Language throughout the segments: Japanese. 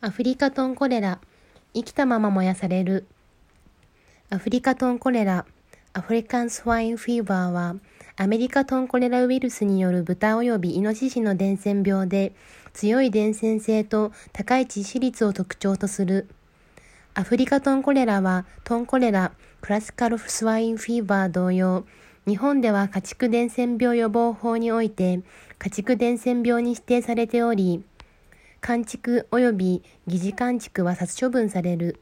アフリカトンコレラ、生きたまま燃やされる。アフリカトンコレラ、アフリカンスワインフィーバーは、アメリカトンコレラウイルスによる豚及びイノシシの伝染病で、強い伝染性と高い致死率を特徴とする。アフリカトンコレラは、トンコレラ、クラシカルスワインフィーバー同様、日本では家畜伝染病予防法において、家畜伝染病に指定されており、監畜及び疑似監畜は殺処分される。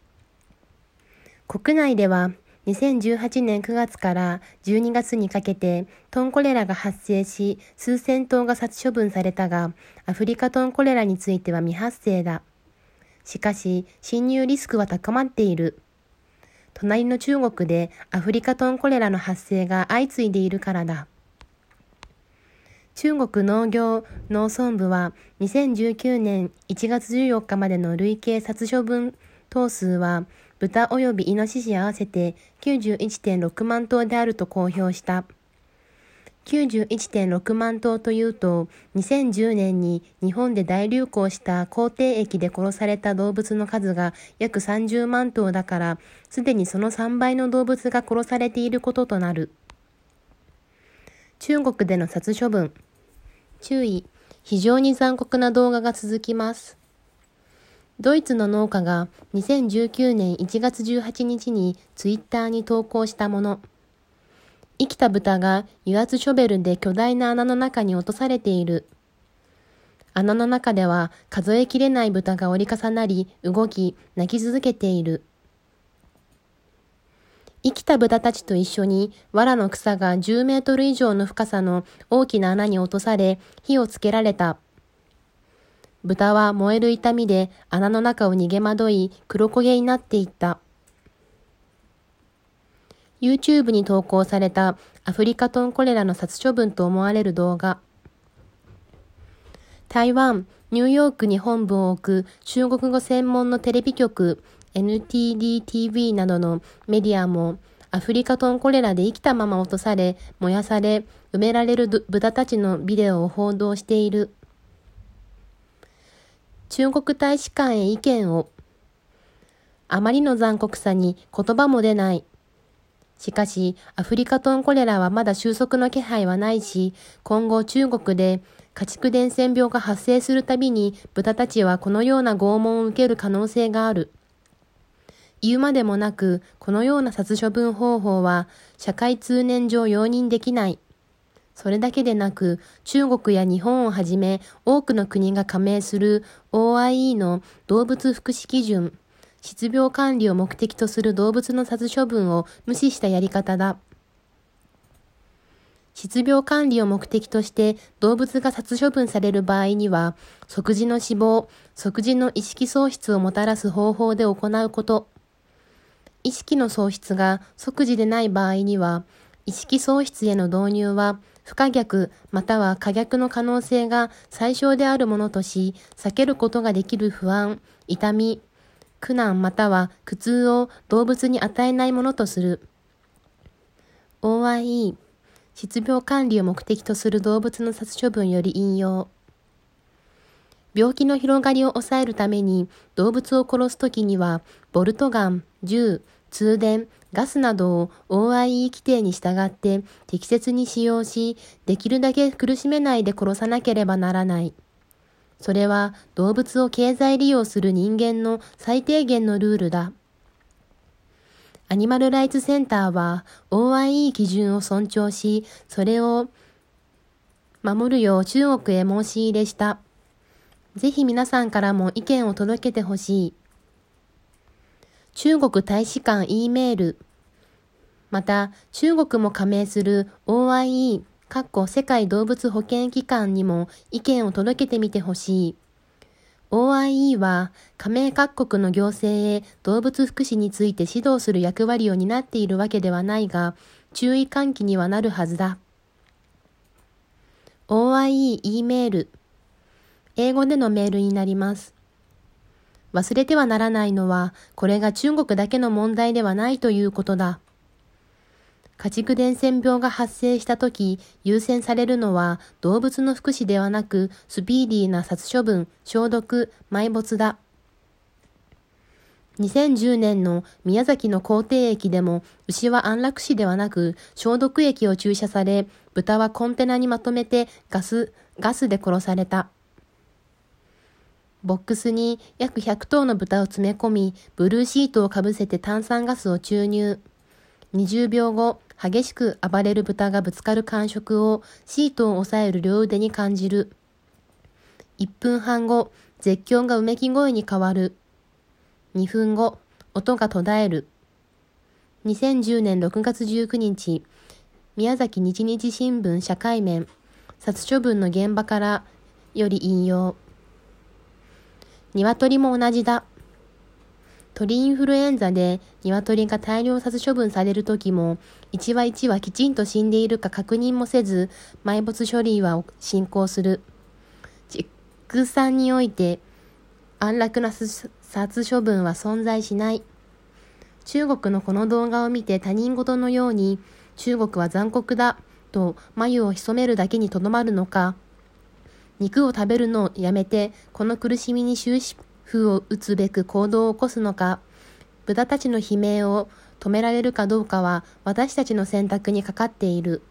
国内では2018年9月から12月にかけてトンコレラが発生し数千頭が殺処分されたがアフリカトンコレラについては未発生だ。しかし侵入リスクは高まっている。隣の中国でアフリカトンコレラの発生が相次いでいるからだ。中国農業農村部は2019年1月14日までの累計殺処分頭数は豚及びイノシシ合わせて91.6万頭であると公表した。91.6万頭というと、2010年に日本で大流行した口蹄疫で殺された動物の数が約30万頭だから、すでにその3倍の動物が殺されていることとなる。中国での殺処分。注意、非常に残酷な動画が続きます。ドイツの農家が2019年1月18日にツイッターに投稿したもの。生きた豚が油圧ショベルで巨大な穴の中に落とされている。穴の中では数えきれない豚が折り重なり、動き、泣き続けている。生きた豚たちと一緒に藁の草が10メートル以上の深さの大きな穴に落とされ火をつけられた。豚は燃える痛みで穴の中を逃げ惑い黒焦げになっていった。YouTube に投稿されたアフリカトンコレラの殺処分と思われる動画。台湾、ニューヨークに本部を置く中国語専門のテレビ局 NTD-TV などのメディアもアフリカトンコレラで生きたまま落とされ、燃やされ、埋められる豚たちのビデオを報道している。中国大使館へ意見を。あまりの残酷さに言葉も出ない。しかし、アフリカトンコレラはまだ収束の気配はないし、今後中国で家畜伝染病が発生するたびに豚たちはこのような拷問を受ける可能性がある。言うまでもなく、このような殺処分方法は社会通念上容認できない。それだけでなく、中国や日本をはじめ多くの国が加盟する OIE の動物福祉基準、失病管理を目的とする動物の殺処分を無視したやり方だ。失病管理を目的として動物が殺処分される場合には、即時の死亡、即時の意識喪失をもたらす方法で行うこと、意識の喪失が即時でない場合には、意識喪失への導入は不可逆または可逆の可能性が最小であるものとし、避けることができる不安、痛み、苦難または苦痛を動物に与えないものとする。OIE、失病管理を目的とする動物の殺処分より引用。病気の広がりを抑えるために動物を殺すときには、ボルトガン、銃、通電、ガスなどを OIE 規定に従って適切に使用し、できるだけ苦しめないで殺さなければならない。それは動物を経済利用する人間の最低限のルールだ。アニマルライツセンターは OIE 基準を尊重し、それを守るよう中国へ申し入れした。ぜひ皆さんからも意見を届けてほしい。中国大使館 E メール、また中国も加盟する OIE、かっこ世界動物保健機関にも意見を届けてみてほしい。OIE は加盟各国の行政へ動物福祉について指導する役割を担っているわけではないが、注意喚起にはなるはずだ。OIE E メール、英語でのメールになります。忘れてはならないのは、これが中国だけの問題ではないということだ。家畜伝染病が発生したとき、優先されるのは動物の福祉ではなく、スピーディーな殺処分、消毒、埋没だ。2010年の宮崎の皇帝駅でも牛は安楽死ではなく消毒液を注射され、豚はコンテナにまとめてガス、ガスで殺された。ボックスに約100頭の豚を詰め込み、ブルーシートをかぶせて炭酸ガスを注入。20秒後、激しく暴れる豚がぶつかる感触をシートを押さえる両腕に感じる。1分半後、絶叫がうめき声に変わる。2分後、音が途絶える。2010年6月19日、宮崎日日新聞社会面、殺処分の現場からより引用。鶏も同じだ。鳥インフルエンザで鶏が大量殺処分される時も、一羽一羽きちんと死んでいるか確認もせず、埋没処理は進行する。畜産において、安楽な殺処分は存在しない。中国のこの動画を見て他人事のように中国は残酷だと眉を潜めるだけにとどまるのか、肉を食べるのをやめてこの苦しみに終止符を打つべく行動を起こすのか、豚たちの悲鳴を止められるかどうかは私たちの選択にかかっている。